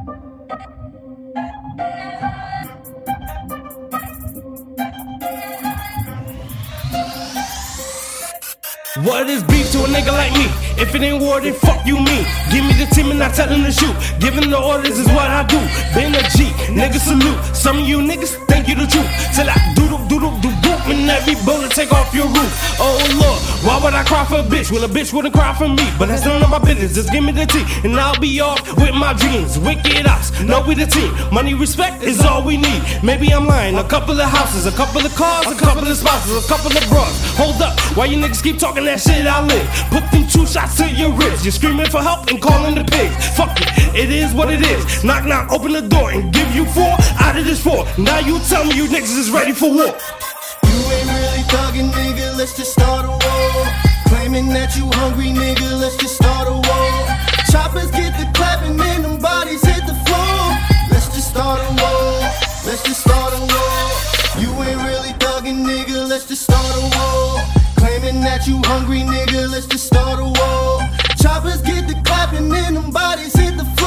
What is beef to a nigga like me? If it ain't war, then fuck you me. Give me the team and I tell them to shoot. Giving the orders is what I do. Been a G, nigga salute. Some of you niggas think you the truth. Till I doodle doodle do boop and every bullet take off your roof. Oh lord, why would I cry for a bitch? Well, a bitch wouldn't cry for me. But that's none of my business. Just give me the tea and I'll be off with my dreams. Wicked ops, know we the team. Money, respect is all we need. Maybe I'm lying. A couple of houses, a couple of cars, a couple of spouses, a couple of bras. Hold up, why you niggas keep talking that shit? I live. Put them two shots to your ribs. You're screaming for help and calling the pigs. Fuck it, it is what it is. Knock, knock, open the door and give you four out of this four. Now you tell me you niggas is ready for war. Thuggin', nigga, let's just start a war. Claiming that you hungry, nigga, let's just start a war. Choppers get the clapping and them bodies hit the floor. Let's just start a war. Let's just start a war. You ain't really thuggin', nigga, let's just start a war. Claiming that you hungry, nigga, let's just start a war. Choppers get the clapping and them bodies hit the floor.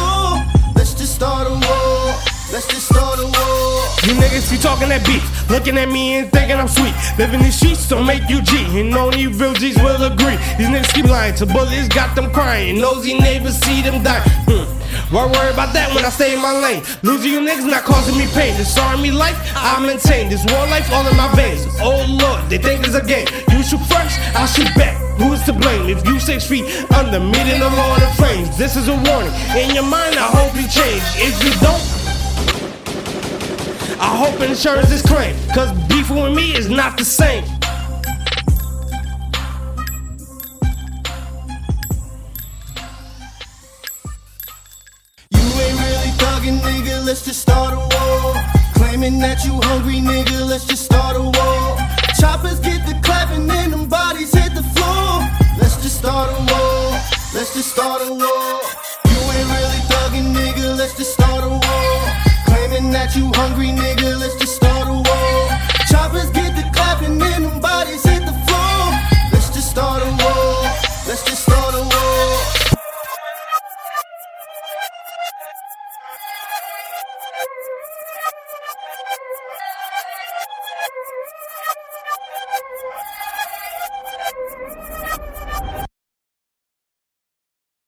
You niggas talking that beef, looking at me and thinking I'm sweet. Living these streets don't make you G, and only real G's will agree. These niggas keep lying to bullets, got them crying. Nosy neighbors see them die. Hmm. Why worry about that when I stay in my lane? Losing you niggas not causing me pain. This army life, I maintain. This war life all in my veins. Oh lord, they think it's a game. You shoot first, I shoot back. Who is to blame? If you six feet under me, then the Lord of Flames. This is a warning. In your mind, I hope you change. If hope insurance is claimed, cause beefing with me is not the same. You ain't really thuggin', nigga, let's just start a war. Claiming that you hungry, nigga, let's just start a war. Choppers get the clapping and them bodies hit the floor. Let's just start a war. Let's just start a war. got you hungry, nigga. Let's just start a war.